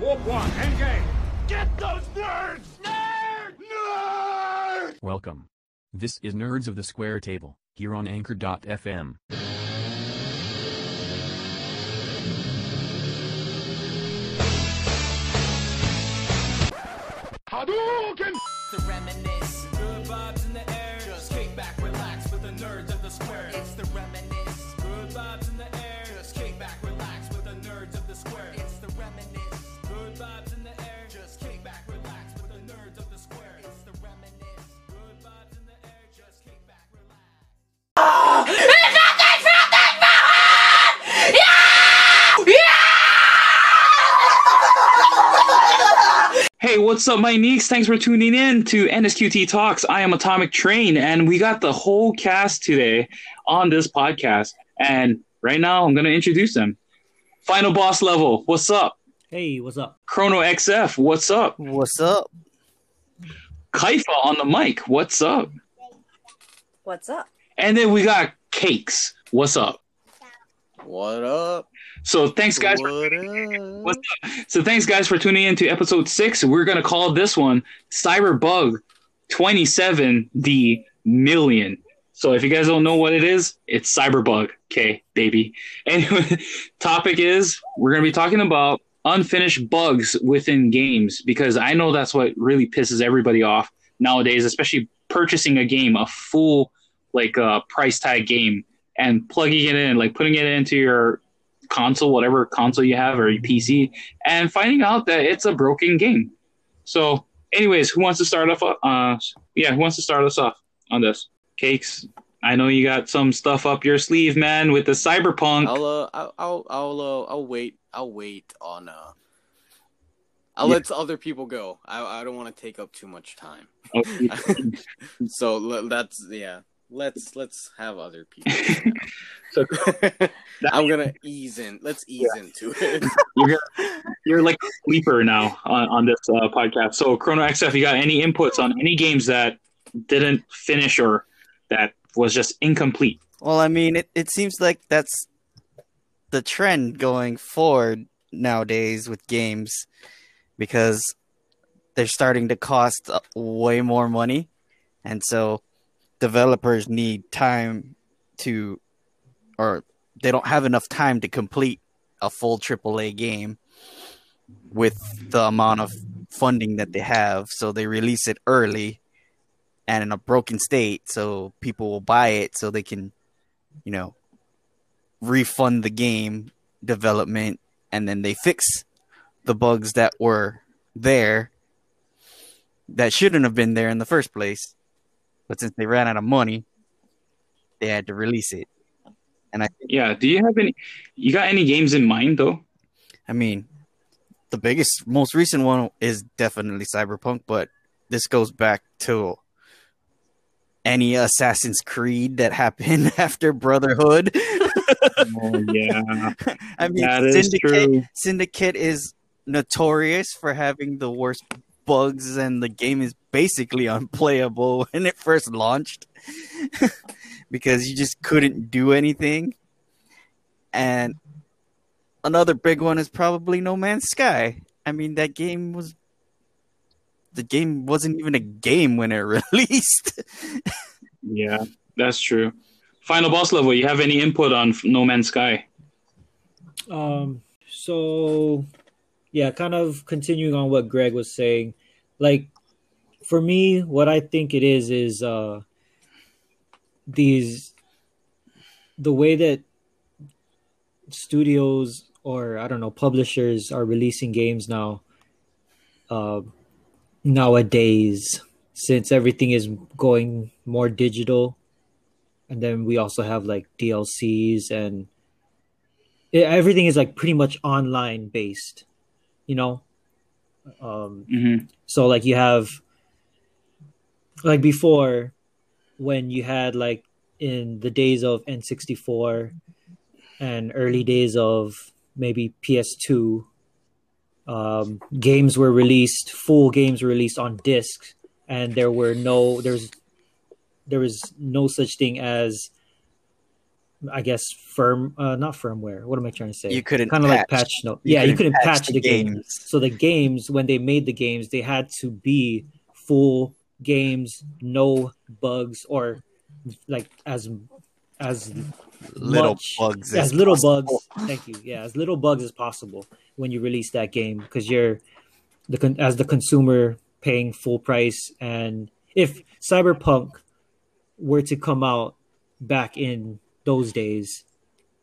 Warp one, engage! Get those! Nerds! Welcome. This is Nerds of the Square Table, here on Anchor.fm. what's up, my neeks? Thanks for tuning in to NSQT Talks. I am Atomic Train, and we got the whole cast today on this podcast. And right now, I'm going to introduce them. Final Boss Level, what's up? Hey, what's up? Chrono XF, what's up? What's up? Kaifa on the mic, what's up? What's up? And then we got Cakes, what's up? What up? So thanks, guys. For, What up? What's so thanks, guys, for tuning in to episode six. We're going to call this one Cyberbug 27 the million. So if you guys don't know what it is, it's Cyberbug. Okay, baby. Anyway, topic is we're going to be talking about unfinished bugs within games because I know that's what really pisses everybody off nowadays, especially purchasing a game, a full like uh, price tag game, and plugging it in, like putting it into your console, whatever console you have or your PC, and finding out that it's a broken game. So, anyways, who wants to start off? Uh, yeah, who wants to start us off on this? Cakes. I know you got some stuff up your sleeve, man, with the cyberpunk. I'll uh, I'll I'll I'll, uh, I'll wait. I'll wait on uh. I'll Yeah. let other people go. I I don't want to take up too much time. Oh, so that's yeah. Let's let's have other people. so I'm gonna ease in. Let's ease into it. you're you're like a sleeper now on, on this uh, podcast. So, Chrono XF, you got any inputs on any games that didn't finish or that was just incomplete? Well, I mean, it, it seems like that's the trend going forward nowadays with games because they're starting to cost uh, way more money. And so developers need time to, or they don't have enough time to complete a full AAA game with the amount of funding that they have. So they release it early and in a broken state so people will buy it so they can you know, refund the game development and then they fix the bugs that were there that shouldn't have been there in the first place. But since they ran out of money, they had to release it. And I Yeah. Do you have any? You got any games in mind though? I mean, the biggest most recent one is definitely Cyberpunk, but this goes back to any Assassin's Creed that happened after Brotherhood. Oh yeah, I mean, that is Syndicate, true. Syndicate is notorious for having the worst bugs, and the game is basically unplayable when it first launched because you just couldn't do anything. And another big one is probably No Man's Sky. I mean, that game was the game wasn't even a game when it released. Yeah, that's true. Final boss level. You have any input on No Man's Sky? Um, so yeah, kind of continuing on what Greg was saying. Like for me, what I think it is is uh these the way that studios or I don't know publishers are releasing games now uh, nowadays since everything is going more digital and then we also have like DLCs and it, everything is like pretty much online based you know um Mm-hmm. so like you have like before when you had like in the days of N64 and early days of maybe PS2 um games were released full games were released on disc and there were no there's there was no such thing as I guess firm, uh, not firmware. What am I trying to say? You couldn't kind of like patch. note. You yeah, you couldn't couldn't patch patch, the the, games. games. So the games, when they made the games, they had to be full games, no bugs, or like as as Little much- bugs. as as little possible. bugs. Thank you. Yeah, as little bugs as possible when you release that game because you're the con- as the consumer paying full price. And if Cyberpunk were to come out back in those days,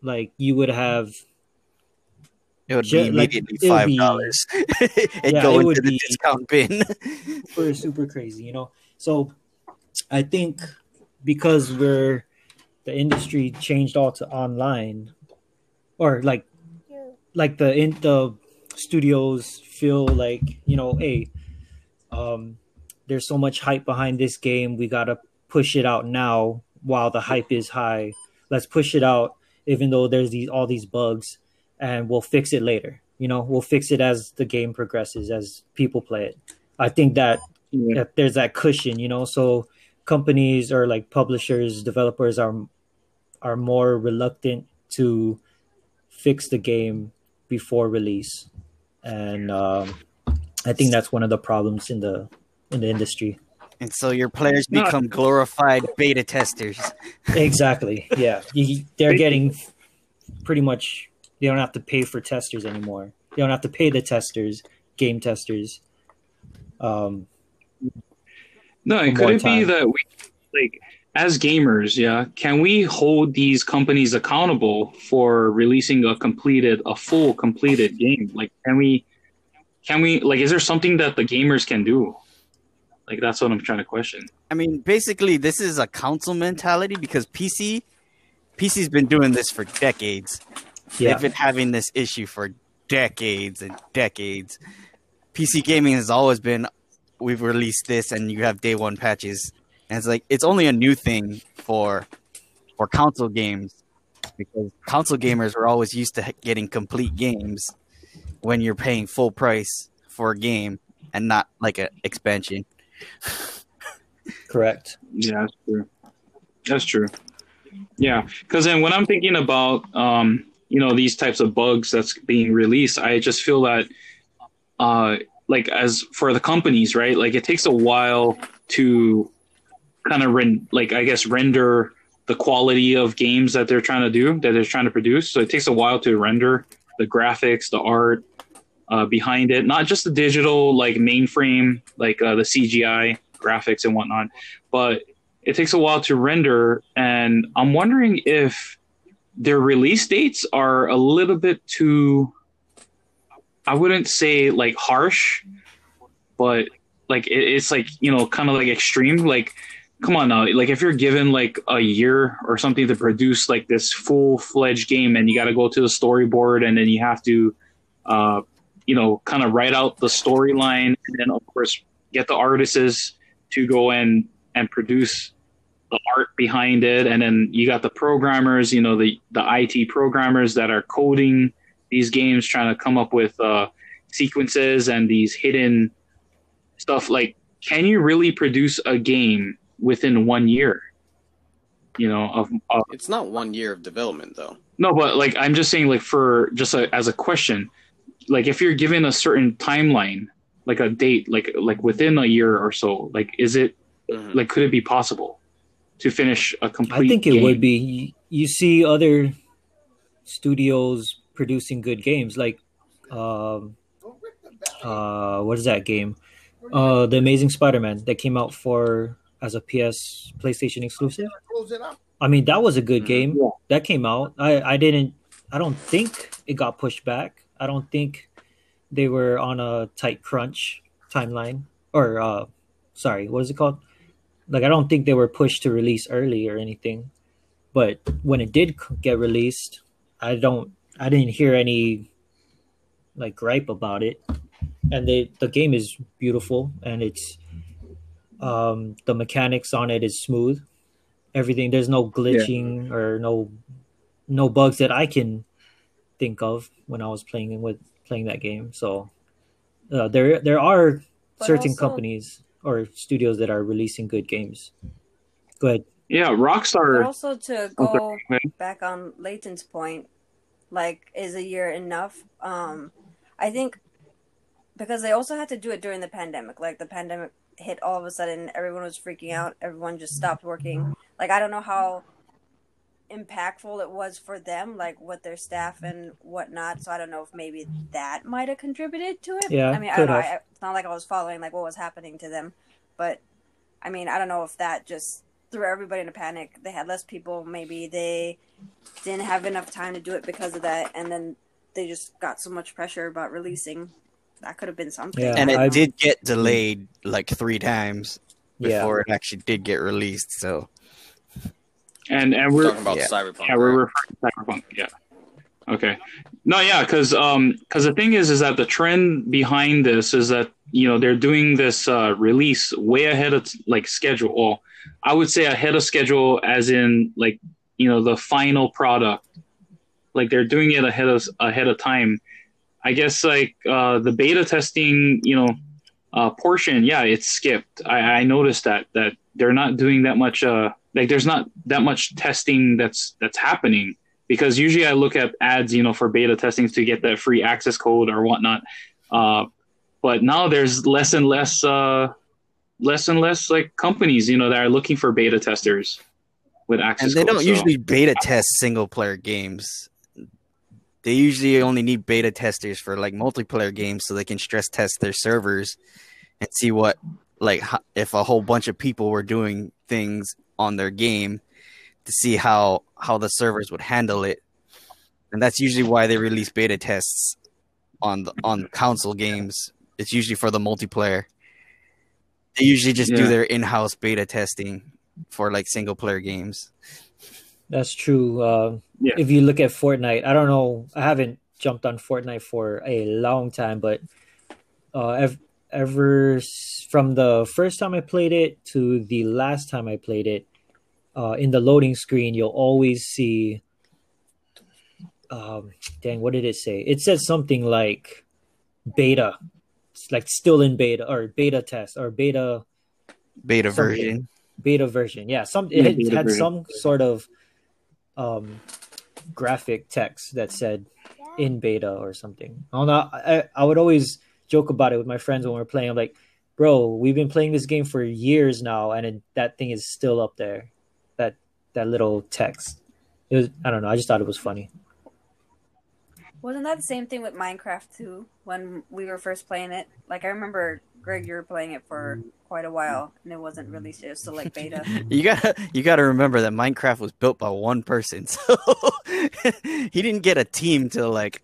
like you would have It would be immediately would five dollars. It'd Yeah, go into the be- discount bin. super super crazy you know so i think because we're the industry changed all to online or like like the in the studios feel like you know hey um there's so much hype behind this game we gotta push it out now while the hype is high let's push it out even though there's these all these bugs and we'll fix it later you know we'll fix it as the game progresses as people play it i think that Yeah. that there's that cushion, you know. So companies or like publishers, developers are are more reluctant to fix the game before release, and um, I think that's one of the problems in the in the industry. and so your players No. become glorified beta testers. exactly. Yeah, you, they're getting pretty much. They don't have to pay for testers anymore. They don't have to pay the testers, game testers. Um, No, it One could it be that we like as gamers, yeah, can we hold these companies accountable for releasing a completed a full completed game? Like can we can we like is there something that the gamers can do? Like that's what I'm trying to question. I mean, basically, this is a console mentality because PC, PC's been doing this for decades. Yeah, They've been having this issue for decades and decades. PC gaming has always been, we've released this and you have day one patches. And it's like it's only a new thing for for console games because console gamers were always used to getting complete games when you're paying full price for a game and not like an expansion. correct. Yeah, that's true. That's true. Yeah, because then when I'm thinking about um, you know these types of bugs that's being released, I just feel that uh, like as for the companies, right? Like it takes a while to kind of ren- like I guess render the quality of games that they're trying to do that they're trying to produce. So it takes a while to render the graphics, the art uh, behind it, not just the digital like mainframe, like uh, the CGI graphics and whatnot, but it takes a while to render. And I'm wondering if their release dates are a little bit too, I wouldn't say like harsh, but like it, it's like, you know, kind of like extreme. Like, come on now. Like, if you're given like a year or something to produce like this full fledged game and you got to go to the storyboard and then you have to, uh, you know, kind of write out the storyline and then, of course, get the artists to go in and produce the art behind it and then you got the programmers you know the the IT programmers that are coding these games trying to come up with uh sequences and these hidden stuff like can you really produce a game within one year you know of, of It's not one year of development though. no but like i'm just saying like for just a, as a question like if you're given a certain timeline like a date like like within a year or so like is it Mhm. like could it be possible to finish a complete I think it game? would be. You- see other studios producing good games, like um, uh, what is that game? Uh, the Amazing Spider-Man that came out for as a PS PlayStation exclusive. I mean, that was a good Mhm. game. Yeah. That came out. I I didn't. I don't think it got pushed back. I don't think they were on a tight crunch timeline or uh, sorry, what is it called? Like I don't think they were pushed to release early or anything. But when it did get released, I don't. I didn't hear any like gripe about it. And they the game is beautiful and it's um the mechanics on it is smooth. Everything there's no glitching or no no bugs that I can think of when I was playing with playing that game. So uh, there there are But certain also- companies or studios that are releasing good games. Go ahead. Yeah, But Rockstar. also to Oh, go sorry, go ahead. back on Leighton's point, like, is a year enough? Um, I think because they also had to do it during the pandemic. Like the pandemic hit all of a sudden, everyone was freaking out. Everyone just stopped working. Like I don't know how impactful it was for them, like with their staff and whatnot. So I don't know if maybe that might have contributed to it. Yeah, I mean, I don't know. I, it's not like I was following like what was happening to them, but I mean, I don't know if that just threw everybody in a panic. They had less people. Maybe they didn't have enough time to do it because of that, and then they just got so much pressure about releasing. That could have been something. Yeah, and it I- did get delayed like three times Yeah. before it actually did get released. So And and we're Talking about Yeah. Cyberpunk. yeah we're referring to Cyberpunk. Yeah. Okay. No, yeah, because um, because the thing is, is that the trend behind this is that you know they're doing this uh, release way ahead of like schedule. Well, I would say ahead of schedule, as in like you know the final product. Like they're doing it ahead of ahead of time. I guess like uh, the beta testing, you know, uh, portion, yeah, it's skipped. I, I noticed that that they're not doing that much. Uh, like there's not that much testing that's that's happening because usually I look at ads, you know, for beta testing to get that free access code or whatnot. Uh, but now there's less and less, uh, less and less like companies, you know, that are looking for beta testers with access. and they don't so- usually beta test single player games. They usually only need beta testers for like multiplayer games so they can stress test their servers and see what like if a whole bunch of people were doing things on their game to see how how the servers would handle it. And that's usually why they release beta tests on the on console games. It's usually for the multiplayer. They usually just do their in-house beta testing for like single player games. That's true. Uh, Yeah. If you look at Fortnite, I don't know. I haven't jumped on Fortnite for a long time, but uh, ev- ever from the first time I played it to the last time I played it, uh, in the loading screen, you'll always see. Um, dang, what did it say? It said something like beta, it's like still in beta or beta test or beta Beta Something. version. beta version. Yeah, some it had, had version. some sort of um graphic text that said in beta or something. I don't know. I, I would always joke about it with my friends when we are playing. I'm like, bro, we've been playing this game for years now, and it, that thing is still up there. That that little text. It was. I don't know. I just thought it was funny. Wasn't that the same thing with Minecraft too? When we were first playing it, like I remember Greg, you were playing it for quite a while, and it wasn't released yet. It was still like beta. You gotta you gotta remember that Minecraft was built by one person, so he didn't get a team till like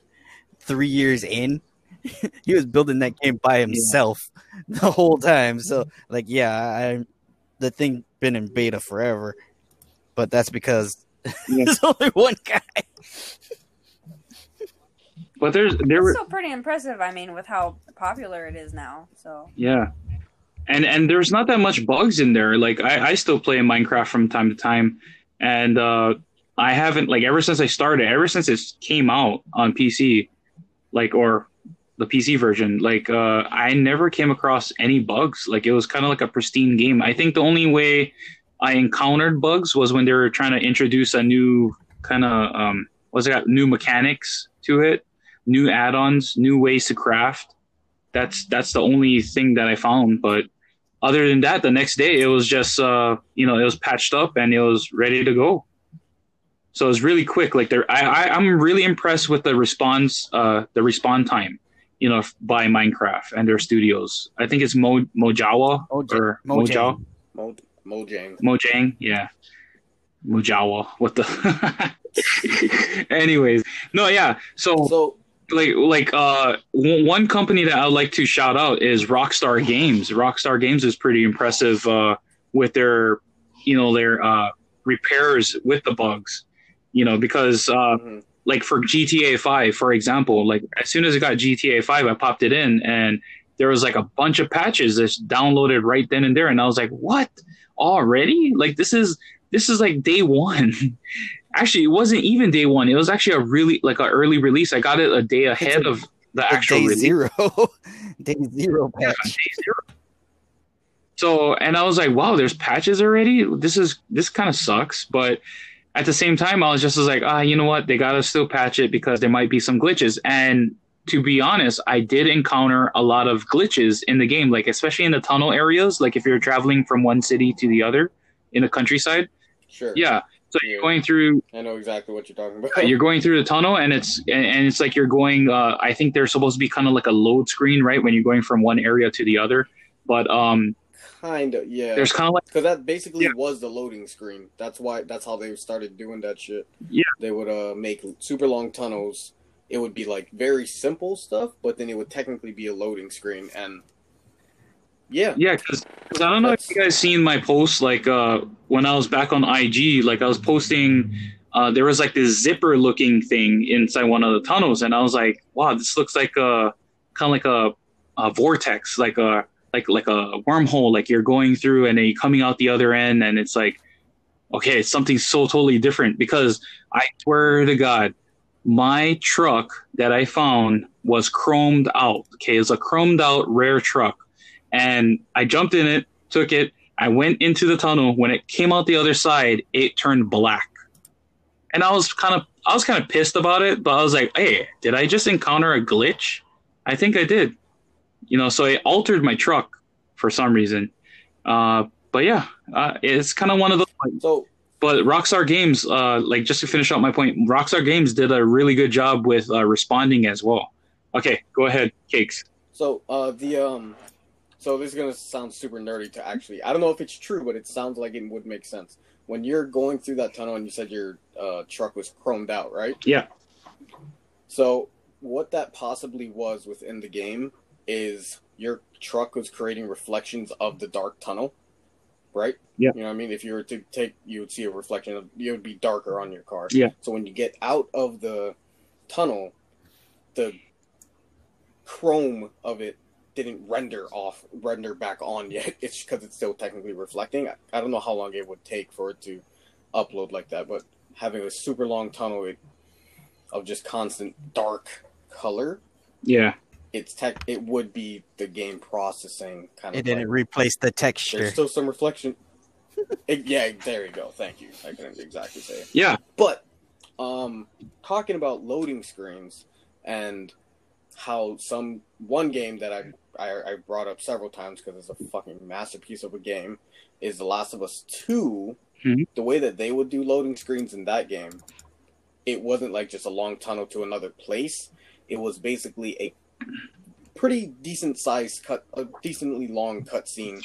three years in. he was building that game by himself the whole time. So like yeah, I the thing been in beta forever. But that's because Yeah. there's only one guy. But there's there It's were still pretty impressive. I mean, with how popular it is now. So Yeah. And and there's not that much bugs in there. Like I, I still play Minecraft from time to time. And uh I haven't like ever since I started, ever since it came out on PC, like or the PC version, like uh I never came across any bugs. Like it was kind of like a pristine game. I think the only way I encountered bugs was when they were trying to introduce a new kind of um what's it got new mechanics to it, new add-ons, new ways to craft that's that's the only thing that I found. But other than that, the next day it was just uh, you know it was patched up and it was ready to go. So it was really quick. Like there, I, I I'm really impressed with the response uh, the respawn time. You know, by Minecraft and their studios. I think it's Mo Mojawa Moj- or Mojang. Mojang. Mo- Mojang. Mojang, yeah. Mojawa. What the? Anyways, no, yeah. So So like like uh w- one company that I'd like to shout out is Rockstar Games. Rockstar Games is pretty impressive uh with their you know their uh repairs with the bugs. You know, because uh mhm. Like for GTA 5 for example, like as soon as I got GTA 5 I popped it in and there was like a bunch of patches that's downloaded right then and there and I was like, "What? Already? Like this is this is like day 1." actually, it wasn't even day 1. It was actually a really like an early release. I got it a day ahead of the actual Day release. zero. Day zero Yeah, day zero. So and I was like, wow, there's patches already. This is this kind of sucks, but at the same time, I was just like, ah, you know what? They gotta still patch it because there might be some glitches. And to be honest, I did encounter a lot of glitches in the game, like especially in the tunnel areas. Like if you're traveling from one city to the other in the countryside, Sure. yeah. So you're going through I know exactly what you're talking about. you're going through the tunnel and it's and and it's like you're going uh i think there's supposed to be kind of like a load screen right when you're going from one area to the other but um kind of, yeah. there's kind of like Because that basically Yeah. was the loading screen. That's why. That's how they started doing that shit. Yeah. They would uh make super long tunnels. It would be like very simple stuff, but then it would technically be a loading screen. And yeah, yeah because i don't know if you guys seen my post like uh when i was back on ig like i was posting uh there was like this zipper looking thing inside one of the tunnels and i was like wow this looks like a kind of like a, a vortex like a like like a wormhole like you're going through and then you're coming out the other end and it's like okay something so totally different because i swear to god my truck that i found was chromed out okay? It's a chromed out rare truck and i jumped in it took it i went into the tunnel. When it came out the other side it turned black. And i was kind of i was kind of pissed about it but i was like hey did i just encounter a glitch? I think i did you know so it altered my truck for some reason uh but yeah uh, it's kind of one of those like, so but Rockstar Games, uh, like just to finish out my point, Rockstar Games did a really good job with uh, responding as well. Okay, go ahead, Cakes. So uh the um so this is gonna sound super nerdy to actually I don't know if it's true, but it sounds like it would make sense. When you're going through that tunnel and you said your uh truck was chromed out, right? Yeah. So what that possibly was within the game is your truck was creating reflections of the dark tunnel. Right? Yeah. You know what I mean? If you were to take you would see a reflection of it would be darker on your car. Yeah. So when you get out of the tunnel, the chrome of it didn't render off render back on yet it's because it's still technically reflecting I, I don't know how long it would take for it to upload like that but having a super long tunnel it, of just constant dark color Yeah. It's tech it would be the game processing kind of It didn't like, replace the texture. there's still some reflection It- yeah there you go thank you i couldn't exactly say it Yeah. but um, talking about loading screens and how some one game that I I, I brought up several times because it's a fucking masterpiece of a game is The Last of Us 2 Mhm. The way that they would do loading screens in that game, it wasn't like just a long tunnel to another place. It was basically a pretty decent sized cut, a decently long cutscene.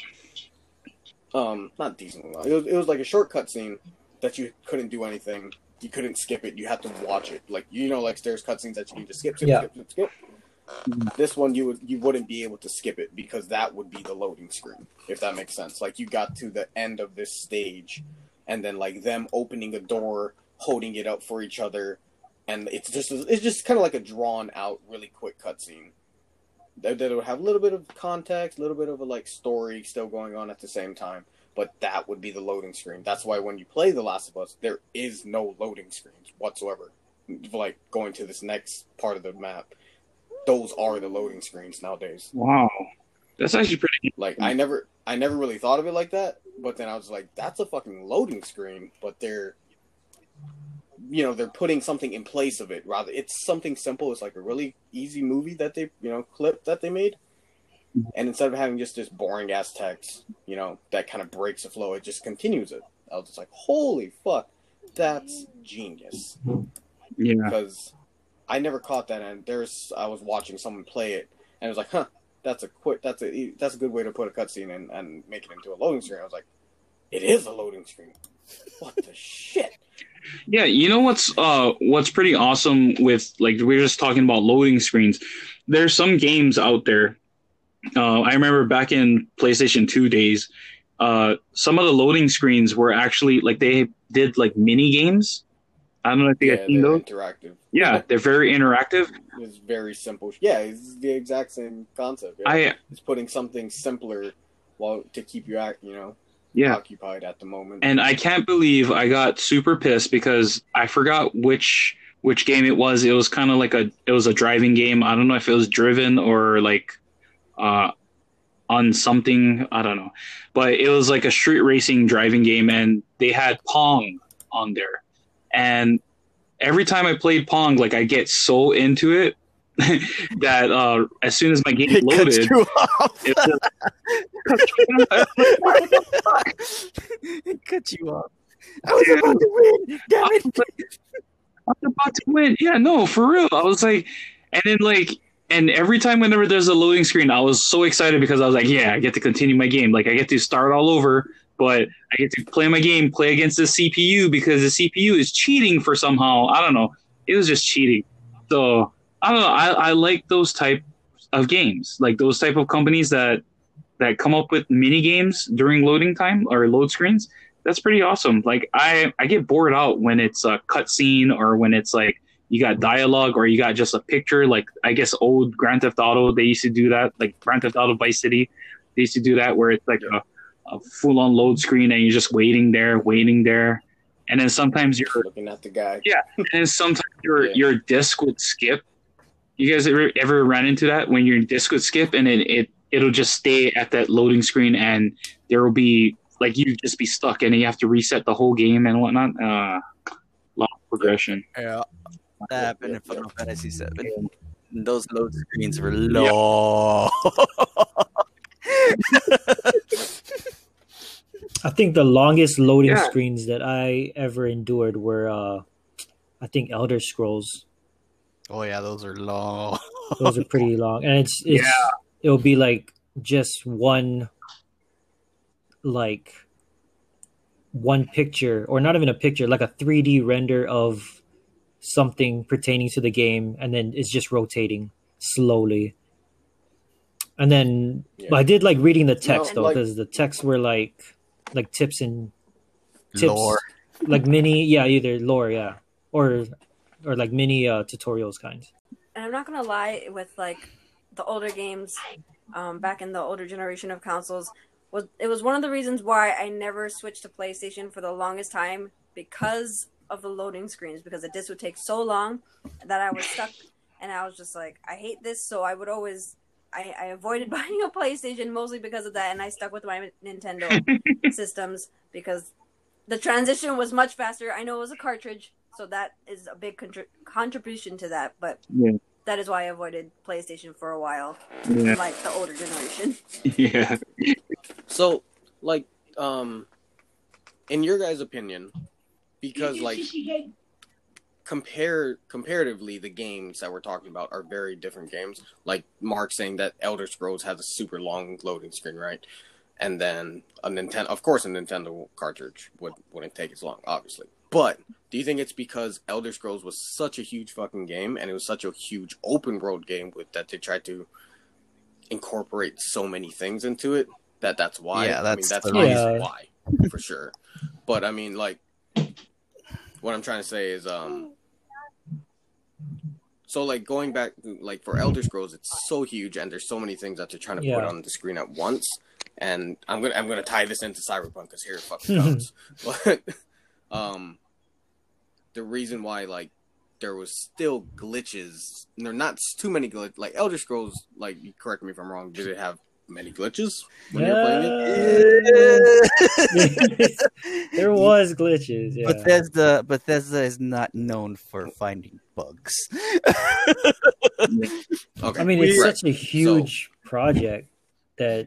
Um, not decently long. It was, it was like a short cutscene that you couldn't do anything. You couldn't skip it. You had to watch it. Like you know, like there's cutscenes that you need to skip, skip, Yeah. skip, skip, skip. This one you would you wouldn't be able to skip it because that would be the loading screen, if that makes sense. Like you got to the end of this stage, and then like them opening a door, holding it up for each other, and it's just it's just kind of like a drawn out, really quick cutscene. That that would have a little bit of context, a little bit of a like story still going on at the same time but that would be the loading screen. That's why when you play The Last of Us, there is no loading screens whatsoever. Like going to this next part of the map, those are the loading screens nowadays. Wow. That's actually pretty. Like I never, I never really thought of it like that. But then I was like, that's a fucking loading screen. But they're, you know, they're putting something in place of it. Rather, it's something simple. It's like a really easy movie that they, you know, clip that they made. And instead of having just this boring ass text, you know, that kind of breaks the flow, it just continues it. I was just like, holy fuck, that's genius. Yeah. Because I never caught that, and there's I was watching someone play it, and it was like, huh, that's a quick, that's a that's a good way to put a cutscene and and make it into a loading screen. I was like, it is a loading screen. What the shit? Yeah, you know what's uh what's pretty awesome with like we were just talking about loading screens. There's some games out there. Uh, I remember back in PlayStation 2 days, uh, some of the loading screens were actually like they did like mini games. I don't know if you Yeah, guys seen those. interactive. Yeah, they're very interactive. It's very simple. Yeah, it's the exact same concept. Yeah. I it's putting something simpler, while to keep you act, you know, yeah, occupied at the moment. and I can't believe I got super pissed because I forgot which which game it was. It was kind of like a it was a driving game. I don't know if it was Driven or like uh on something I don't know, but it was like a street racing driving game, and they had Pong on there, and every time I played Pong, like I get so into it that uh, as soon as my game It cuts loaded, you off. it it cut you off. I was about to win. Damn I it. was like- I was about to win. Yeah, no, for real. I was like, and then like, and every time whenever there's a loading screen, I was so excited because I was like, yeah, I get to continue my game. Like I get to start all over, but I get to play my game, play against the CPU because the CPU is cheating for somehow. I don't know. It was just cheating. So I don't know. I, I like those type of games, like those type of companies that that come up with mini games during loading time or load screens that's pretty awesome. Like I, I get bored out when it's a cutscene or when it's like you got dialogue or you got just a picture. Like I guess old Grand Theft Auto, they used to do that. Like Grand Theft Auto Vice City, they used to do that where it's like a, a full on load screen and you're just waiting there, waiting there, and then sometimes you're Looking at the guy. yeah, and sometimes your Yeah. your disc would skip. You guys ever ever ran into that when your disc would skip and it, it it'll just stay at that loading screen and there will be like you just be stuck and you have to reset the whole game and whatnot. Uh, long progression. Yeah. That happened in Final Fantasy VII. Those load screens were long. I think the longest loading Yeah. screens that I ever endured were, uh, I think, Elder Scrolls. Oh yeah, those are long. Those are pretty long, and it's, it's it'll be like just one, like one picture, or not even a picture, like a three D render of something pertaining to the game, and then it's just rotating slowly. And then Yeah. but I did like reading the text No, though, like- because the texts were like like tips and tips Lore. like mini yeah either lore yeah or or like mini uh tutorials kinds and I'm not gonna lie, with like the older games, um, back in the older generation of consoles, was it was one of the reasons why I never switched to PlayStation for the longest time because of the loading screens. Because the disc would take so long that I was stuck, and I was just like, I hate this. So I would always. I, I avoided buying a PlayStation mostly because of that, and I stuck with my Nintendo systems because the transition was much faster. I know it was a cartridge, so that is a big contri- contribution to that. But Yeah. that is why I avoided PlayStation for a while, Yeah. like the older generation. yeah. So, like, um, in your guys' opinion, because like compare comparatively, the games that we're talking about are very different games. Like Mark saying that Elder Scrolls has a super long loading screen, right? And then a Nintendo, of course, a Nintendo cartridge would wouldn't take as long, obviously. But do you think it's because Elder Scrolls was such a huge fucking game and it was such a huge open world game with that they tried to incorporate so many things into it that that's why? Yeah, I mean, that's that's the obviously reason. why for sure. But I mean, like, what I'm trying to say is, um, so like going back, like for Elder Scrolls, it's so huge and there's so many things that they're trying to put on the screen at once. And I'm gonna I'm gonna tie this into Cyberpunk because here it fucking comes. but um, the reason why like there was still glitches, there are not too many glitches. Like Elder Scrolls, like correct me if I'm wrong. Did it have many glitches when you were playing it? there was glitches yeah Bethesda Bethesda is not known for finding bugs. Okay, i mean it's Right. such a huge project that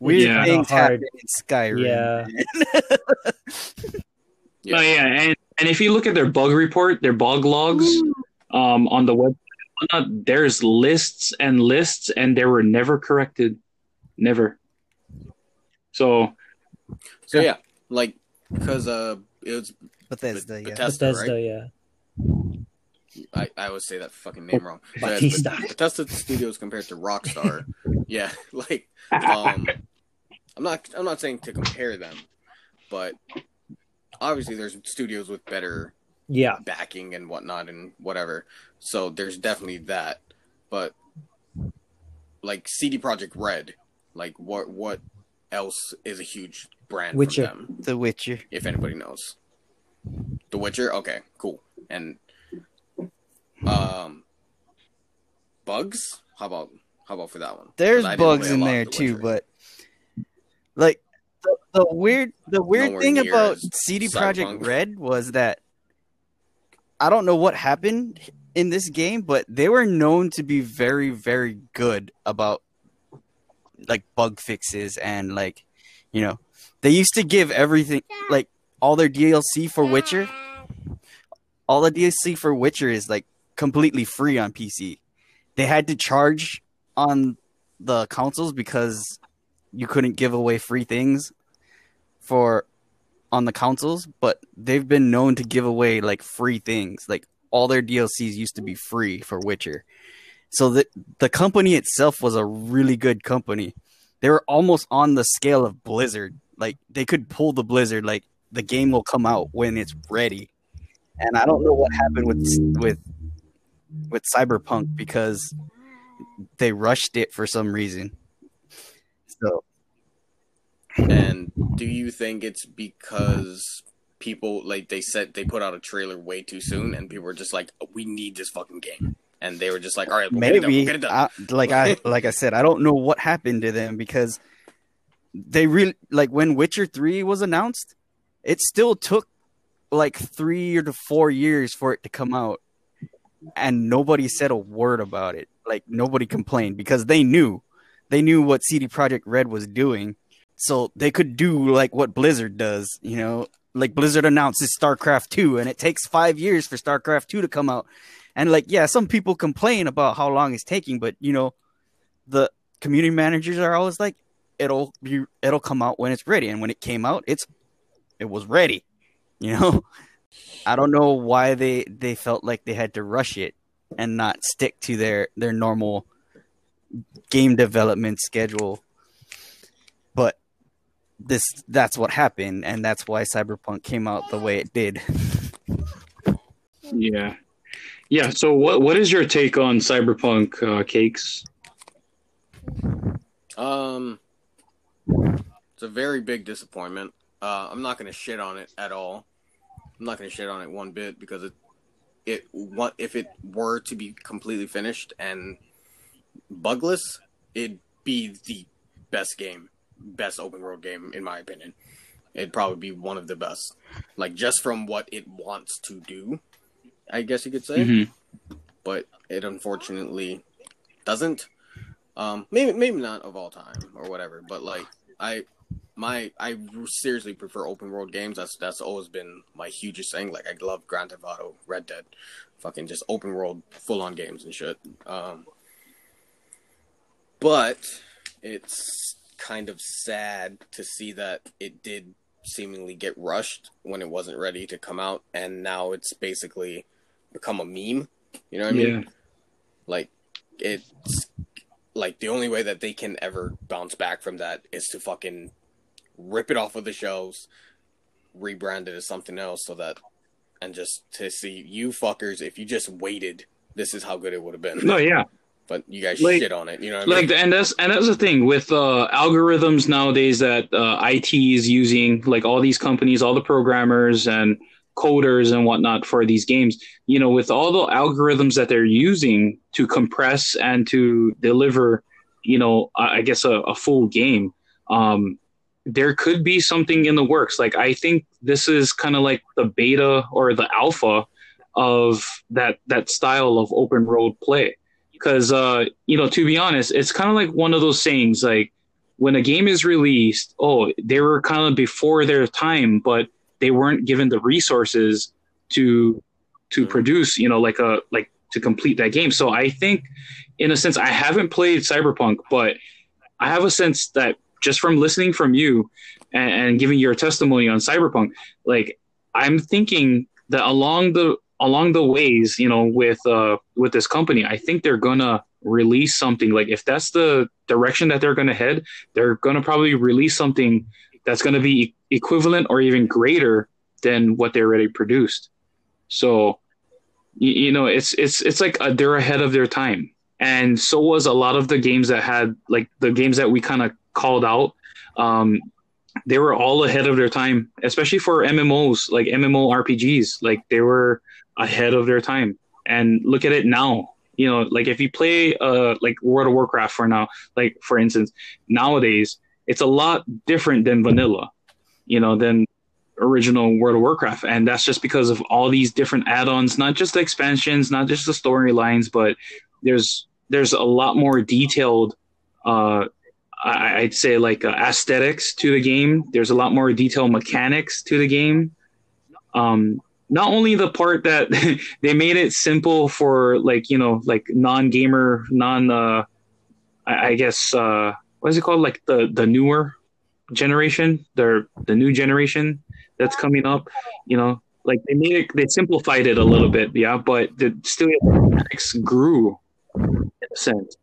Weird Yeah. things Hard. happen in Skyrim. Yeah. Yeah. But yeah, and, and if you look at their bug report, their bug logs um, on the web, there's lists and lists, and they were never corrected, never. So So yeah, like because uh, it was Bethesda, yeah. Bethesda, bethesda right? yeah I, I always say that fucking name wrong. So yeah, Batista. Beth- Bethesda Studios compared to Rockstar, yeah, like um, I'm not I'm not saying to compare them, but obviously there's studios with better yeah backing and whatnot and whatever. So there's definitely that, but like CD Projekt Red, like what what else is a huge brand Witcher. from them? The Witcher. if anybody knows. The Witcher, okay, cool. And um bugs? How about How about for that one? There's bugs in there The too, Witcher. but like the, weird the weird Nowhere thing about CD. Projekt Red was that I don't know what happened in this game, but they were known to be very very good about like bug fixes and like you know they used to give everything like all their DLC for Witcher all the DLC for Witcher is like completely free on PC. They had to charge on the consoles because you couldn't give away free things for on the consoles, but they've been known to give away like free things. Like all their DLCs used to be free for Witcher. So the the company itself was a really good company. They were almost on the scale of Blizzard. Like they could pull the Blizzard like the game will come out when it's ready. And I don't know what happened with with with Cyberpunk because they rushed it for some reason. So And do you think it's because people like they said they put out a trailer way too soon and people were just like, we need this fucking game, and they were just like, all right, we'll get it done, we'll maybe get it done. I, like I like I said, I don't know what happened to them because they really like when Witcher Three was announced, it still took like three or to four years for it to come out, and nobody said a word about it. Like nobody complained because they knew, they knew what CD Projekt Red was doing, so they could do like what Blizzard does. You know, like Blizzard announces StarCraft Two, and it takes five years for StarCraft Two to come out. And like, yeah, some people complain about how long it's taking, but you know, the community managers are always like, it'll be, it'll come out when it's ready. And when it came out, it's, it was ready. You know, I don't know why they they felt like they had to rush it and not stick to their their normal game development schedule. But this that's what happened, and that's why Cyberpunk came out the way it did. Yeah. Yeah. So, what what is your take on Cyberpunk uh, cakes? Um, it's a very big disappointment. Uh, I'm not gonna shit on it at all. I'm not gonna shit on it one bit because it, it what if it were to be completely finished and bugless, it'd be the best game, best open world game in my opinion. It'd probably be one of the best, like just from what it wants to do. I guess you could say Mhm. but it unfortunately doesn't. Um, maybe maybe not of all time or whatever, but like I my I seriously prefer open world games. That's that's always been my hugest thing. Like I love Grand Theft Auto, Red Dead, fucking just open world full on games and shit. Um, but it's kind of sad to see that it did seemingly get rushed when it wasn't ready to come out, and now it's basically become a meme. You know what I mean? Yeah. Like it's like the only way that they can ever bounce back from that is to fucking rip it off of the shelves, rebrand it as something else so that and just to see you fuckers if you just waited, this is how good it would have been. No, yeah. But you guys Like- shit on it, you know what I Like, mean? and that's and that's the thing with uh, algorithms nowadays that uh, IT is using, like all these companies, all the programmers and coders and whatnot for these games. You know, with all the algorithms that they're using to compress and to deliver, you know, I I guess a, a full game. Um, there could be something in the works. Like I think this is kind of like the beta or the alpha of that that style of open road play because uh you know to be honest it's kind of like one of those sayings like when a game is released oh they were kind of before their time but they weren't given the resources to to Mhm. produce you know like a like to complete that game so i think in a sense i haven't played cyberpunk but i have a sense that just from listening from you and, and giving your testimony on cyberpunk like i'm thinking that along the along the ways you know with uh with this company i think they're gonna release something like if that's the direction that they're gonna head they're gonna probably release something that's gonna be equivalent or even greater than what they already produced. So you, you know it's it's it's like uh they're ahead of their time. And so was a lot of the games that had like the games that we kind of called out. Um they were all ahead of their time especially for mmos like mmo rpgs like they were ahead of their time and look at it now You know, like if you play uh like World of Warcraft for now, like for instance, nowadays it's a lot different than vanilla, you know, than original World of Warcraft, and that's just because of all these different add-ons, not just the expansions, not just the storylines, but there's there's a lot more detailed. Uh, I'd say like uh, aesthetics to the game. There's a lot more detailed mechanics to the game. Um, not only the part that they made it simple for like you know like non-gamer, non uh, I, I guess uh, what is it called like the the newer generation, the the new generation that's coming up. You know, like they made it, they simplified it a little bit, yeah, but the still mechanics grew in a sense.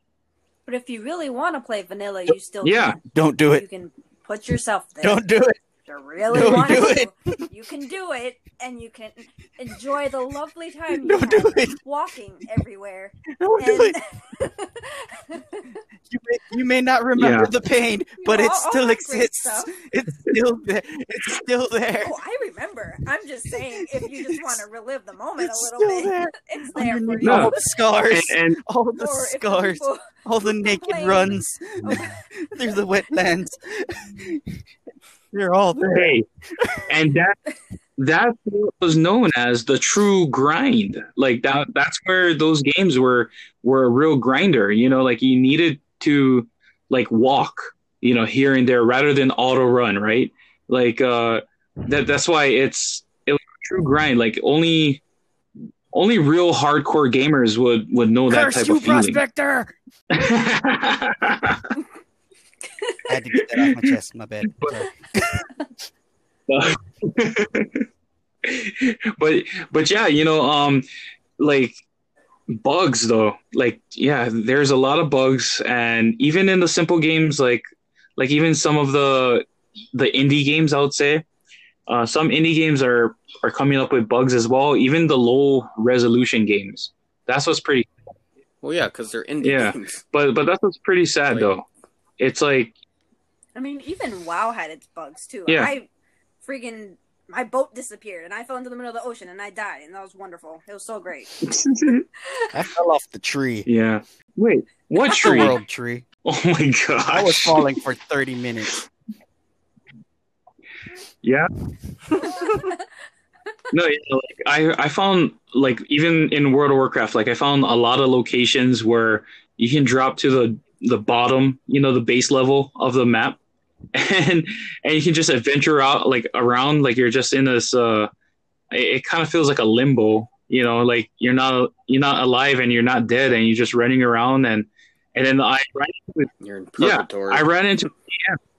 But if you really want to play vanilla, you still Yeah. can. Don't do it You can put yourself there. Don't do it. If you really Don't want do to. You can do it, and you can enjoy the lovely time you Don't do have it. walking everywhere. Don't do it. You may, you may not remember Yeah. the pain, but all- it still exists. It's still there. It's still there. oh, I remember. I'm just saying, if you just want to relive the moment It's a little bit, there. it's there for you. No. all the scars, And, and all the Or scars, people- all the naked complain- runs through the wetlands. They're all hey, and that that was known as the true grind. Like that that's where those games were were a real grinder. You know, like you needed to like walk, you know, here and there rather than auto run, right? Like uh that that's why it's it was a true grind. Like only only real hardcore gamers would would know that type you, of feeling. prospector! I had to get that off my chest. My bad. Sorry. but but yeah, you know, um, like bugs though, like yeah, there's a lot of bugs, and even in the simple games, like like even some of the the indie games, I would say, uh, some indie games are are coming up with bugs as well. Even the low resolution games, that's what's pretty. Well, yeah, because they're indie Yeah. games. But but that's what's pretty sad Like- though. It's like I mean, even WoW had its bugs too. Yeah. I freaking my boat disappeared and I fell into the middle of the ocean and I died and that was wonderful. It was so great. I fell off the tree. yeah. Wait, what The tree? world tree. Oh my god! I was falling for 30 minutes. Yeah. no, you know, like I I found like even in World of Warcraft, like I found a lot of locations where you can drop to the the bottom, you know, the base level of the map, and and you can just adventure out like around, like you're just in this. uh It, it kind of feels like a limbo, you know, like you're not you're not alive and you're not dead, and you're just running around and. And then I ran into, You're in yeah. I ran into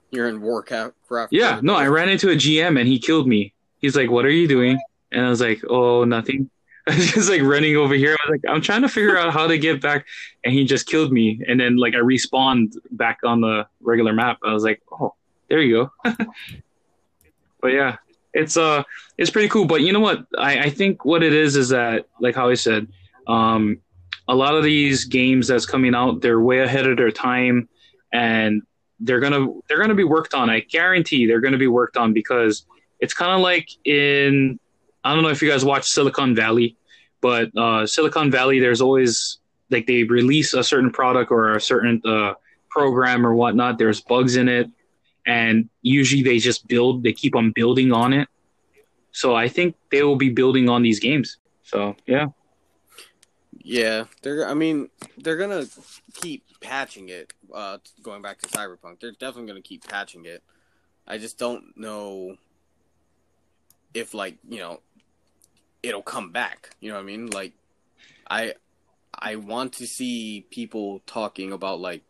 You're in Warcraft. yeah, no, I ran into a GM and he killed me. He's like, "What are you doing?" And I was like, "Oh, nothing." Was just like running over here. I was like, "I'm trying to figure out how to get back," and he just killed me. And then like I respawned back on the regular map. I was like, "Oh, there you go." but yeah, it's uh, it's pretty cool. But you know what? I I think what it is is that like how I said, um, a lot of these games that's coming out, they're way ahead of their time, and they're gonna they're gonna be worked on. I guarantee they're gonna be worked on because it's kind of like in I don't know if you guys watch Silicon Valley, but uh, Silicon Valley there's always like they release a certain product or a certain uh, program or whatnot. There's bugs in it, and usually they just build. They keep on building on it. So I think they will be building on these games. So yeah, Yeah, they're. I mean, they're gonna keep patching it. Uh, going back to Cyberpunk, they're definitely gonna keep patching it. I just don't know if, like, you know, it'll come back. You know what I mean? Like, I, I want to see people talking about like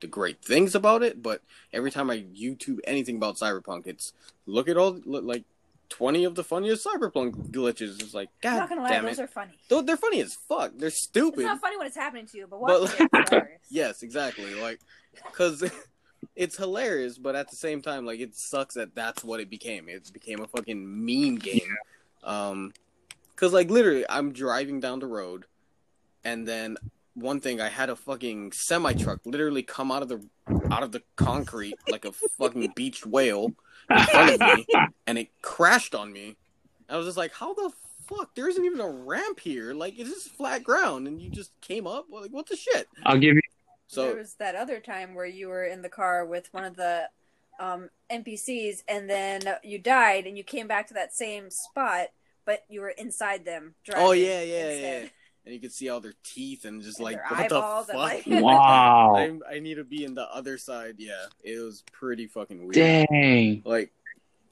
the great things about it, but every time I YouTube anything about Cyberpunk, it's look at all like twenty of the funniest Cyberpunk glitches. It's like, I'm God not gonna lie, damn those it. are funny. Though they're funny as fuck. They're stupid. It's not funny when it's happening to you, but But, watching it, it's hilarious. yes, exactly. Like, cause it's hilarious, but at the same time, like it sucks that that's what it became. It became a fucking meme game. Um, cause like literally, I'm driving down the road, and then one thing, I had a fucking semi truck literally come out of the out of the concrete like a fucking beached whale in front of me, and it crashed on me. I was just like, how the fuck? There isn't even a ramp here. Like, it's just flat ground, and you just came up. Like, what the shit? I'll give you. So there was that other time where you were in the car with one of the um, NPCs, and then you died, and you came back to that same spot, but you were inside them. Oh, driving Oh yeah, yeah, instead. yeah. And you could see all their teeth and just And like what eyeballs the fuck. like- Wow. I, I need to be in the other side. Yeah, it was pretty fucking weird. Dang. Like,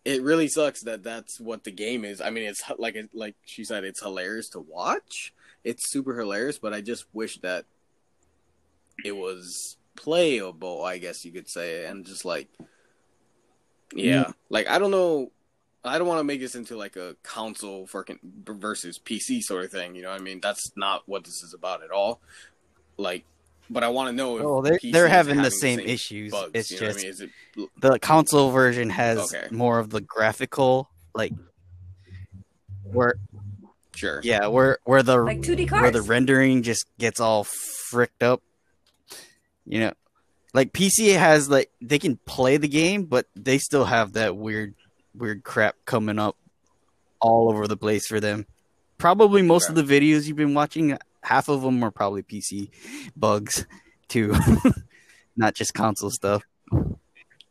it really sucks that that's what the game is. I mean, it's like it, like she said, it's hilarious to watch. It's super hilarious, but I just wish that it was playable. I guess you could say, and just like, yeah, mm. like I don't know. I don't want to make this into like a console fucking versus PC sort of thing. You know what I mean? That's not what this is about at all. Like, but I want to know if Oh, they're PC they're is having the same issues. bugs, It's you know what I just mean? Is it the console version has Okay. more of the graphical like where sure? yeah where where the Like 2D where the rendering just gets all fricked up. You know, like PC has like they can play the game, but they still have that weird weird crap coming up all over the place for them. Probably most of the videos you've been watching, half of them are probably PC bugs too, not just console stuff.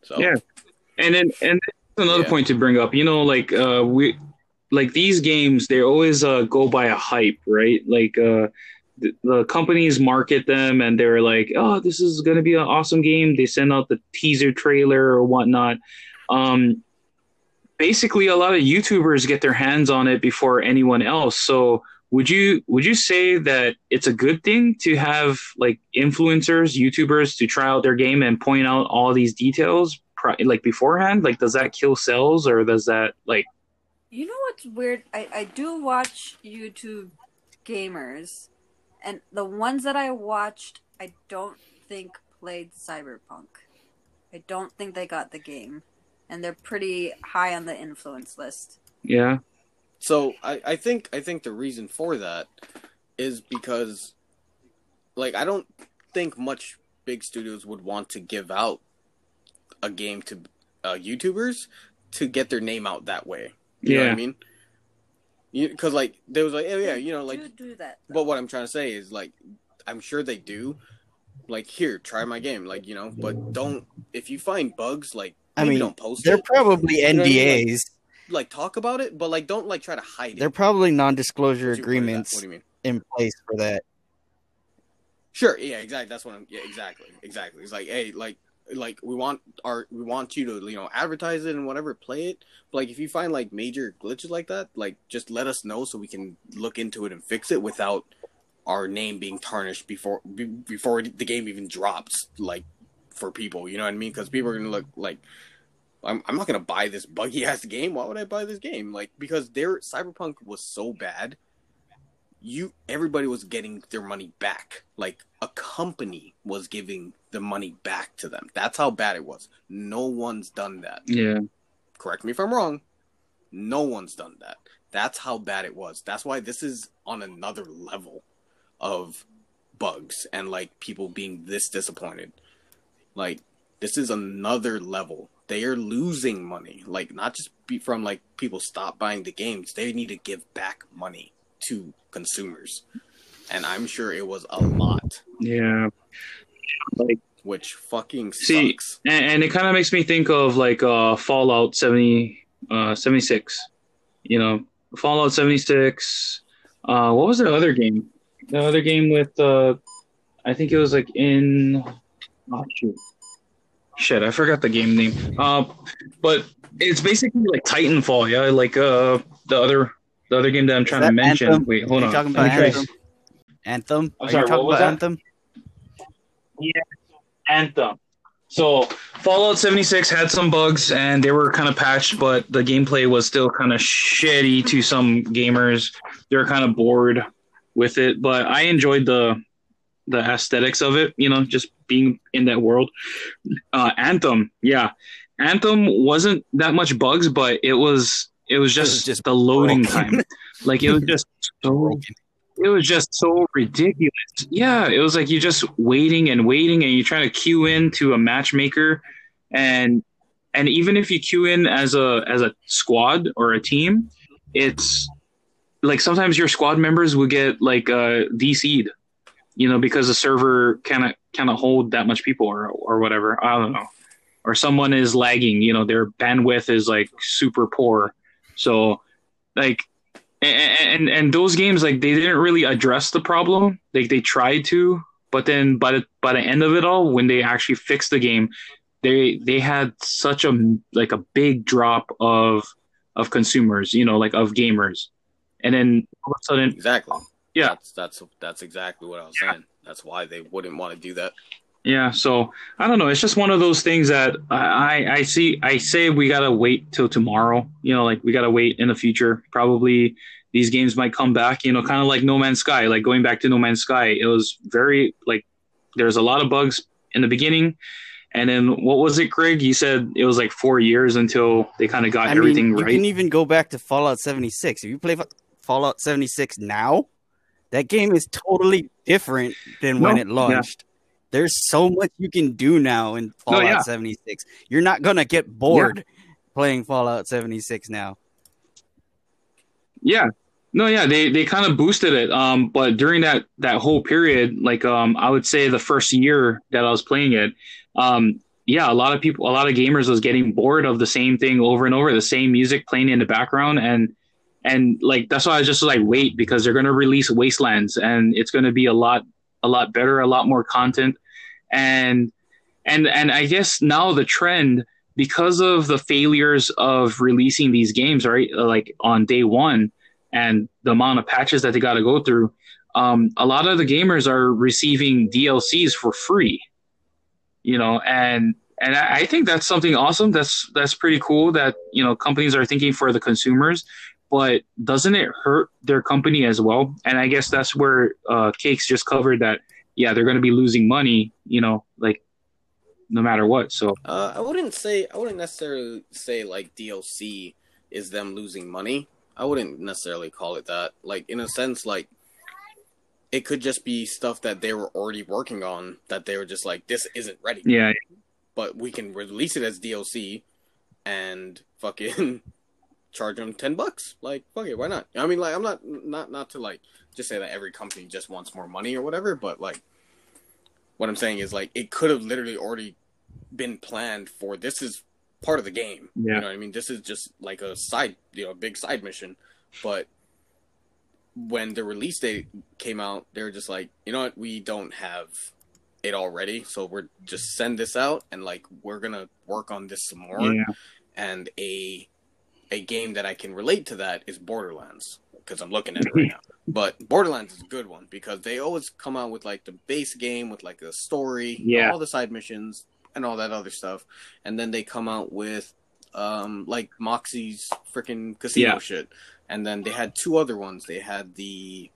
So Yeah. And then and that's another Yeah. point to bring up. You know, like uh we like these games they always uh go by a hype, right? Like uh the, the companies market them and they're like, "Oh, this is going to be an awesome game." They send out the teaser trailer or whatnot. Um basically a lot of YouTubers get their hands on it before anyone else. So would you would you say that it's a good thing to have like influencers, YouTubers to try out their game and point out all these details like beforehand? Like does that kill sales or does that like You know what's weird? I, I do watch YouTube gamers, and the ones that I watched, I don't think played Cyberpunk. I don't think they got the game, and they're pretty high on the influence list. yeah. So I, I think I think the reason for that is because like I don't think much big studios would want to give out a game to uh, YouTubers to get their name out that way. You know what Yeah. I mean? Because like there was like oh yeah you know like do do that. but what I'm trying to say is like I'm sure they do. Like here, try my game. Like you know, but don't if you find bugs like I maybe mean, don't post they're it. probably You know what I mean? NDAs. Like talk about it, but like don't like try to hide it. They're probably non-disclosure What's your point of that? agreements What do you mean? in place for that. Sure, yeah, exactly. That's what I'm. Yeah, exactly, exactly. It's like, hey, like, like we want our, we want you to, you know, advertise it and whatever, play it. But like, if you find like major glitches like that, like, just let us know so we can look into it and fix it without our name being tarnished before be, before the game even drops. Like, for people, you know what I mean? Because people are gonna look like. I'm, I'm not gonna buy this buggy ass game. Why would I buy this game? Like because their Cyberpunk was so bad you everybody was getting their money back. Like a company was giving the money back to them. That's how bad it was. No one's done that. Yeah. Correct me if I'm wrong. No one's done that. That's how bad it was. That's why this is on another level of bugs and like people being this disappointed. Like this is another level. They are losing money. Like not just be from like people stop buying the games. They need to give back money to consumers. And I'm sure it was a lot, Yeah. Like which fucking See, sucks. and, and it kind of makes me think of like uh Fallout 70 uh 76. You know, Fallout 76. Uh what was the other game? The other game with uh I think it was like in oh shoot. Shit, I forgot the game name. Uh but it's basically like Titanfall, yeah, like uh the other the other game that I'm trying to mention. Anthem? Wait, hold you on. talking about. Anthem? Anthem? I'm sorry, talking what was about that? Anthem? Yeah, Anthem. So Fallout 76 had some bugs and they were kind of patched, but the gameplay was still kind of shitty to some gamers. They were kind of bored with it, but I enjoyed the the aesthetics of it. You know, just being in that world. Uh, Anthem, yeah, Anthem wasn't that much bugs, but it was it was just, just the loading broken. time. Like it was just so it was just so ridiculous. Yeah, it was like you're just waiting and waiting, and you're trying to queue in to a matchmaker, and and even if you queue in as a as a squad or a team, it's like sometimes your squad members would get like uh DC'd, you know, because the server cannot cannot hold that much people or or whatever. I don't know. Or someone is lagging, you know, their bandwidth is like super poor. So like and and, and those games like they didn't really address the problem. Like they tried to, but then by the by the end of it all, when they actually fixed the game, they they had such a like a big drop of of consumers, you know, like of gamers. And then all of a sudden, Exactly. Yeah. That's that's that's exactly what I was saying. That's why they wouldn't want to do that. Yeah, so I don't know. It's just one of those things that I I see. I say we gotta wait till tomorrow. You know, like we gotta wait in the future. Probably these games might come back. You know, kind of like No Man's Sky. Like going back to No Man's Sky, it was very like there's a lot of bugs in the beginning, and then what was it, Greg? You said it was like four years until they kind of got I mean, everything you right. can even go back to Fallout 76. If you play Fallout 76 now, that game is totally different than when it launched. There's so much you can do now in No, Fallout yeah. 76. You're not gonna get bored playing Fallout 76 now. Yeah. No, yeah, they they kind of boosted it. Um, but during that that whole period, like um, I would say the first year that I was playing it, um, yeah, a lot of people, a lot of gamers was getting bored of the same thing over and over, the same music playing in the background, and and like that's why I was just like wait because they're gonna release Wastelanders and it's gonna be a lot a lot better, a lot more content, and and and I guess now the trend because of the failures of releasing these games right like on day one and the amount of patches that they got to go through um, a lot of the gamers are receiving dlcs for free you know and and I I think that's something awesome. That's that's pretty cool that you know companies are thinking for the consumers, but doesn't it hurt their company as well? And I guess that's where uh, Cakes just covered that. Yeah, they're going to be losing money. You know, like no matter what. So Uh, I wouldn't say I wouldn't necessarily say like DLC is them losing money. I wouldn't necessarily call it that. Like in a sense, like it could just be stuff that they were already working on that they were just like this isn't ready. yeah, But we can release it as DLC and fucking charge them ten bucks. Like fuck it, why not? I mean, like I'm not not not to like just say that every company just wants more money or whatever, but like what I'm saying is like it could have literally already been planned for this is part of the game. Yeah. You know what I mean? This is just like a side, you know, big side mission. But when the release date came out, they were just like, you know what, we don't have it already, so we're just send this out and like we're gonna work on this some more. yeah, And a a game that I can relate to that is Borderlands because I'm looking at it right now. But Borderlands is a good one because they always come out with like the base game with like a story, Yeah. all the side missions, and all that other stuff, and then they come out with um like Moxxi's freaking casino Yeah. shit, and then they had two other ones. They had the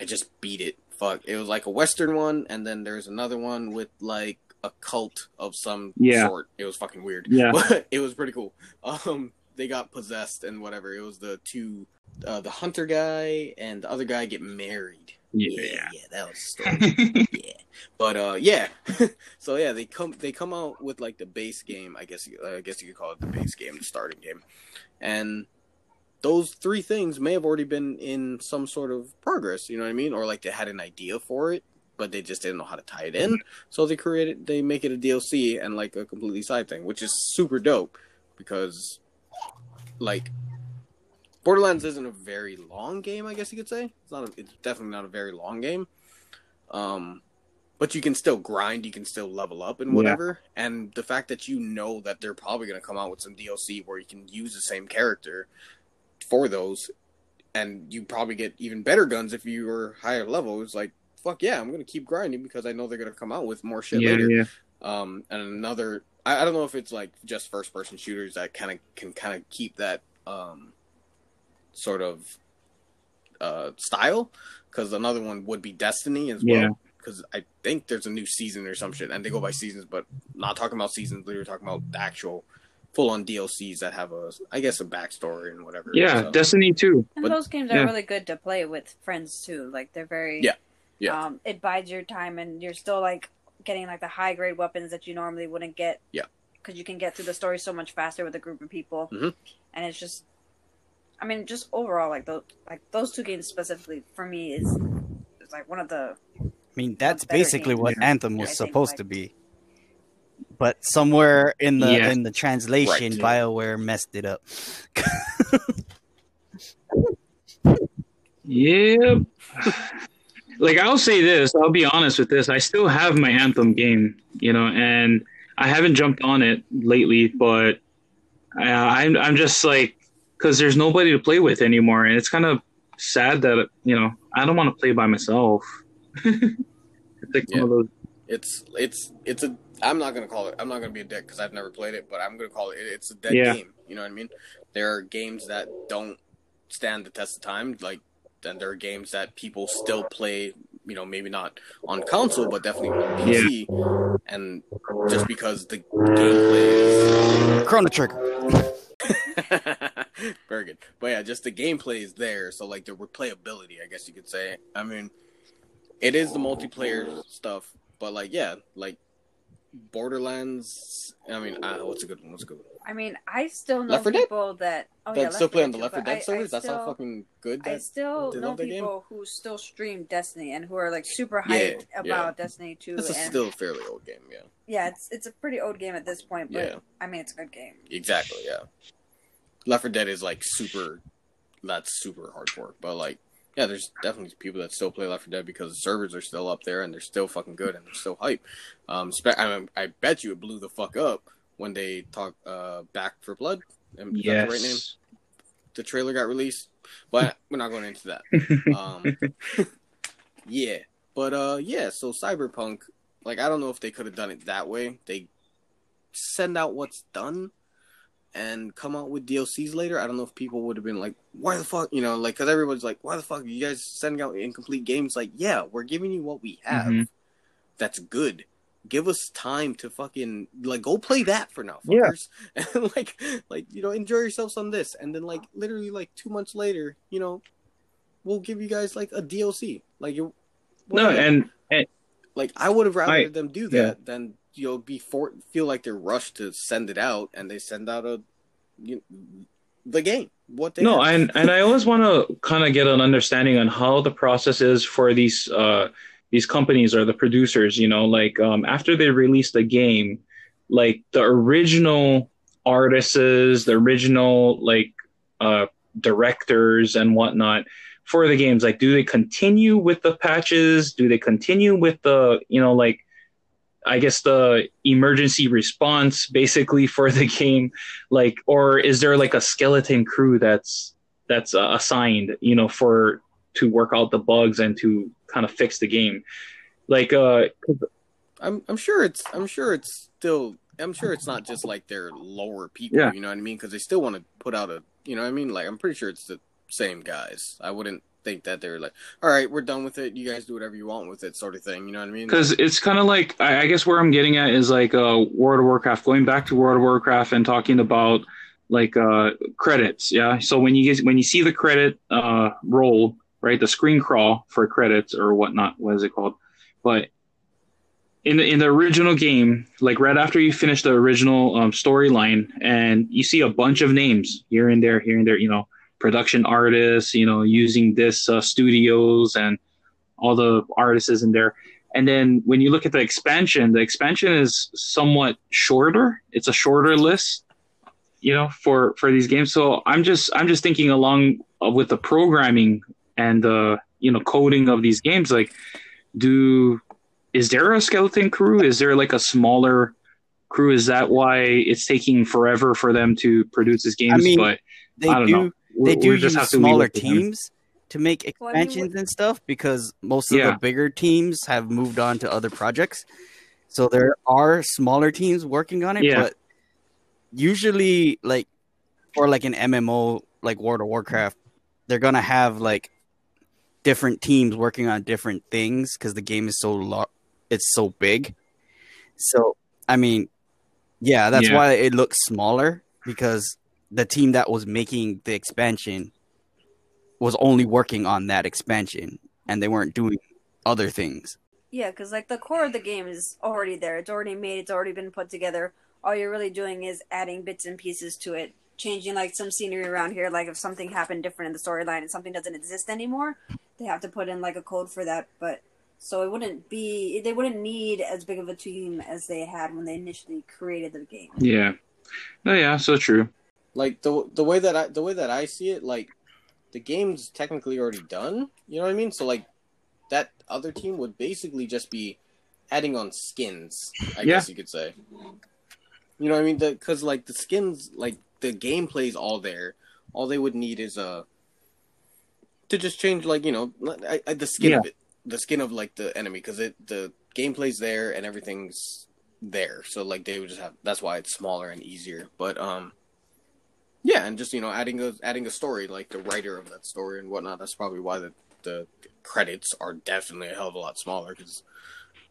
I just beat it. Fuck, it was like a western one, and then there's another one with like a cult of some Yeah. sort. It was fucking weird, Yeah. but it was pretty cool. Um, they got possessed and whatever. It was the two, uh, the hunter guy and the other guy get married. yeah. yeah, that was the story. yeah, but uh, yeah. so yeah, they come they come out with like the base game. I guess I guess you could call it the base game, the starting game, and those three things may have already been in some sort of progress. You know what I mean? Or like they had an idea for it, but they just didn't know how to tie it in. So they created they make it a DLC and like a completely side thing, which is super dope because like Borderlands isn't a very long game, I guess you could say. It's not. A, it's definitely not a very long game. Um, but you can still grind. You can still level up and Yeah. whatever. And the fact that you know that they're probably going to come out with some DLC where you can use the same character for those, and you probably get even better guns if you are higher level. It's like fuck yeah, I'm going to keep grinding because I know they're going to come out with more shit yeah, later. yeah. Um, and another, I, I don't know if it's like just first person shooters that kind of can kind of keep that um, sort of uh, style. Because another one would be Destiny as Yeah. well. Because I think there's a new season or some shit, and they go by seasons, but not talking about seasons. Literally talking about the actual full on DLCs that have a, I guess, a backstory and whatever. Yeah, So- Destiny too. And But- those games yeah. are really good to play with friends too. Like they're very Yeah. Yeah. Um, it bides your time, and you're still like getting like the high grade weapons that you normally wouldn't get. Yeah. Because you can get through the story so much faster with a group of people, Mhm. and it's just I mean, just overall, like those, like those two games specifically for me is, is like one of the. I mean, that's basically games. what Yeah. Anthem was I think, supposed like- to be. But somewhere in the Yeah. in the translation, Right. BioWare messed it up. Yep. like I'll say this, I'll be honest with this. I still have my Anthem game, you know, and I haven't jumped on it lately, but uh, I'm I'm just like because there's nobody to play with anymore, and it's kind of sad that you know I don't want to play by myself. it's like Yeah. one of those. It's it's it's a. I'm not gonna call it. I'm not gonna be a dick because I've never played it, but I'm gonna call it. It's a dead Yeah. game. You know what I mean? There are games that don't stand the test of time. Like, then there are games that people still play. You know, maybe not on console, but definitely on PC. And just because the gameplay Chrono Trigger. very good, but yeah, just the gameplay is there. So like the replayability, I guess you could say. I mean, it is the multiplayer stuff, but like yeah, like Borderlands. I mean, uh, what's a good one? What's a good one? I mean, I still know 4 Dead? people that. Oh that yeah, still play on the Left 4 Dead I servers. That's how fucking good. I still know that game? people who still stream Destiny and who are like super hyped yeah. about Destiny 2. that's a and still fairly old game. Yeah, yeah, it's it's a pretty old game at this point, but Yeah. I mean, it's a good game. exactly. Yeah, Left 4 Dead is like super. That's super hardcore, but like. Yeah, there's definitely people that still play Left 4 Dead because the servers are still up there and they're still fucking good and they're still hype. Um, spe- I, mean, I bet you it blew the fuck up when they talk uh, Back 4 Blood. Am- that the right name? Yes. the trailer got released, but we're not going into that. Um, yeah, but uh, yeah. So Cyberpunk, like, I don't know if they could have done it that way. They send out what's done and come out with DLCs later. I don't know if people would have been like, "Why the fuck?" You know, like, because everyone's like, "Why the fuck are you guys sending out incomplete games?" Like, yeah, we're giving you what we have. Mhm. That's good. Give us time to fucking like go play that for now, Yeah. fuckers. And like, like you know, enjoy yourselves on this, and then like literally like two months later, you know, we'll give you guys like a DLC. Like you, No, and, and like I would have rather I- them do yeah. that than you know be for feel like they're rushed to send it out, and they send out a you the game. What they no, have. and and I always want to kind of get an understanding on how the process is for these uh these companies or the producers. You know, like um after they release the game, like the original artists, the original like uh directors and whatnot for the games. Like, do they continue with the patches? Do they continue with the you know like I guess the emergency response basically for the game, like, or is there like a skeleton crew that's that's uh, assigned, you know, for to work out the bugs and to kind of fix the game, like, uh, I'm I'm sure it's I'm sure it's still I'm sure it's not just like they're lower people. Yeah. You know what I mean? Because they still want to put out a you know what I mean. Like I'm pretty sure it's the same guys. I wouldn't think that they're like, all right, we're done with it. You guys do whatever you want with it, sort of thing. You know what I mean? because it's kind of like I, guess where I'm getting at is like uh, World of Warcraft. Going back to World of Warcraft and talking about like uh, credits, yeah. So when you get when you see the credit uh, roll, right, the screen crawl for credits or whatnot, what is it called? But in the in the original game, like right after you finish the original um, storyline, and you see a bunch of names here and there, here and there, you know, production artists, you know, using this uh, studios and all the artists in there. And then when you look at the expansion, the expansion is somewhat shorter. It's a shorter list, you know, for for these games. So I'm just I'm just thinking along with the programming and the you know coding of these games. Like, do is there a skeleton crew? Is there like a smaller crew? Is that why it's taking forever for them to produce these games? I mean, but They I don't do know. We- they do just use have to leave it smaller teams to make Well, I mean, expansions and stuff because most of Yeah. the bigger teams have moved on to other projects. So there are smaller teams working on it, Yeah. but usually like or like an MMO like World of Warcraft, they're gonna have like different teams working on different things because the game is so lo- it's so big. So I mean, yeah, that's Yeah. why it looks smaller because the team that was making the expansion was only working on that expansion and they weren't doing other things. Yeah, because like the core of the game is already there. It's already made. It's already been put together. All you're really doing is adding bits and pieces to it changing like some scenery around here, like if something happened different in the storyline and something doesn't exist anymore, they have to put in like a code for that. But so it wouldn't be they wouldn't need as big of a team as they had when they initially created the game. Yeah. No, yeah, so true. Like the the way that I the way that I see it, like the game's technically already done. You know what I mean? So like that other team would basically just be adding on skins. I Yeah. guess you could say. You know what I mean? Because like the skins, like the gameplay's all there. All they would need is uh to just change, like you know, I, I, the skin Yeah. of it, the skin of like the enemy, because it the gameplay's there and everything's there. So like they would just have. That's why it's smaller and easier. But um, yeah, and just you know adding a adding a story like the writer of that story and whatnot. That's probably why the the credits are definitely a hell of a lot smaller because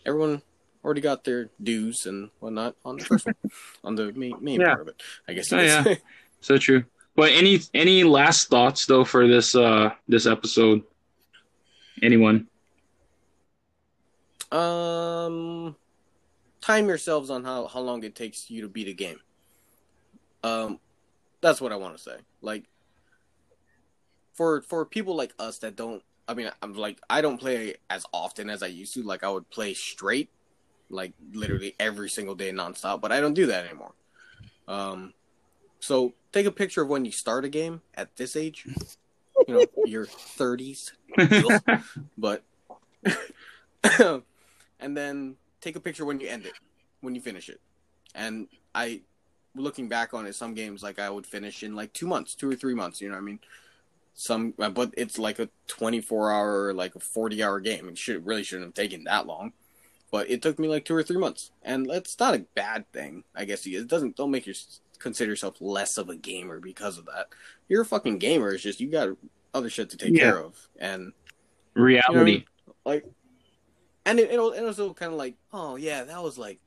everyone already got their dues and whatnot on the first one, on the main, main Yeah. part of it. I guess. Oh, yeah. So true. But any any last thoughts though for this uh this episode? Anyone? Um, time yourselves on how how long it takes you to beat a game. Um, that's what I want to say. Like, for for people like us that don't, I mean, I'm like I don't play as often as I used to. Like I would play straight, like literally every single day nonstop. But I don't do that anymore. Um, so take a picture of when you start a game at this age. You know, your 30s but and then take a picture when you end it when you finish it and i looking back on it some games like i would finish in like two months two or three months you know what i mean? Some uh, but it's like a 24 hour like a 40 hour game. It should really shouldn't have taken that long. But it took me like two or three months. And that's not a bad thing i guess it doesn't don't make you consider yourself less of a gamer because of that. You're a fucking gamer it's just you got other shit to take Yeah. care of. And Reality. like and it, it was, it was kind of like oh yeah that was like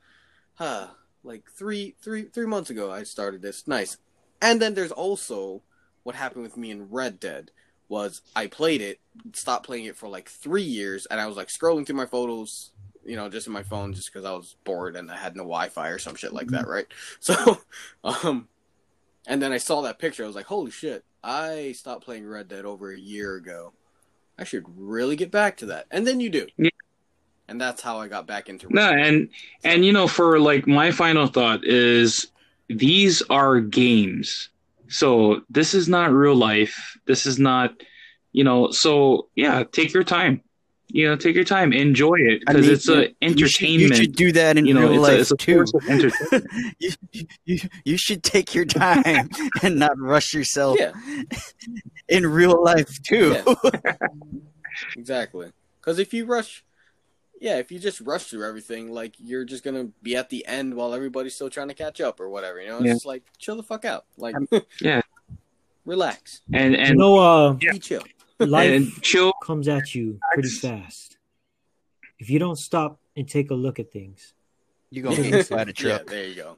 huh like three three three months ago i started this. Nice. And then there's also what happened with me in red dead was i played it stopped playing it for like three years and i was like scrolling through my photos you know just in my phone just because i was bored and i had no wi-fi or some shit like that right? So um and then i saw that picture. I was like holy shit. I stopped playing red dead over a year ago. I should really get back to that. And then you do. Yeah. And that's how I got back into No, and and you know, for like my final thought is these are games. So this is not real life. This is not, you know. So yeah, take your time. You know, take your time, enjoy it I because mean, it's a you should- entertainment. You should, do that in you know, real it's a, life a too. source of entertainment. you, you, you should take your time and not rush yourself Yeah, in real life too. exactly. Because if you rush, yeah, if you just rush through everything, like you're just gonna be at the end while everybody's still trying to catch up or whatever. You know, it's Yeah. just like chill the fuck out. Like, Yeah. relax, and and You and know, uh, be chill. life and chill. comes at you pretty fast. If you don't stop and take a look at things, You gonna get inside a Yeah, truck. there you go.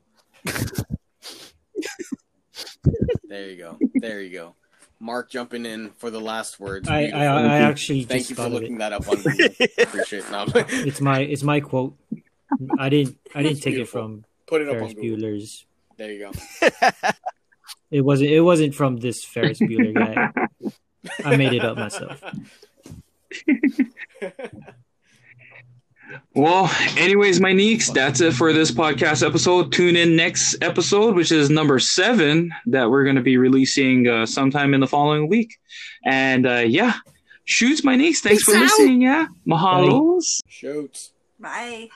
there you go. There you go. Mark jumping in for the last words. I, I, I actually Thank just you for looking it. that up on Google. Appreciate it. No, It's my it's my quote. I didn't I didn't take it from put it up Ferris on Google. Bueller's. There you go. It wasn't it wasn't from this Ferris Bueller guy. I made it up myself. Well, anyways, my neeks, that's it for this podcast episode. Tune in next episode, which is number seven, that we're going to be releasing uh, sometime in the following week. And uh, yeah, shoots my neeks. Thanks for listening. Yeah, mahalos. Shoots. Bye.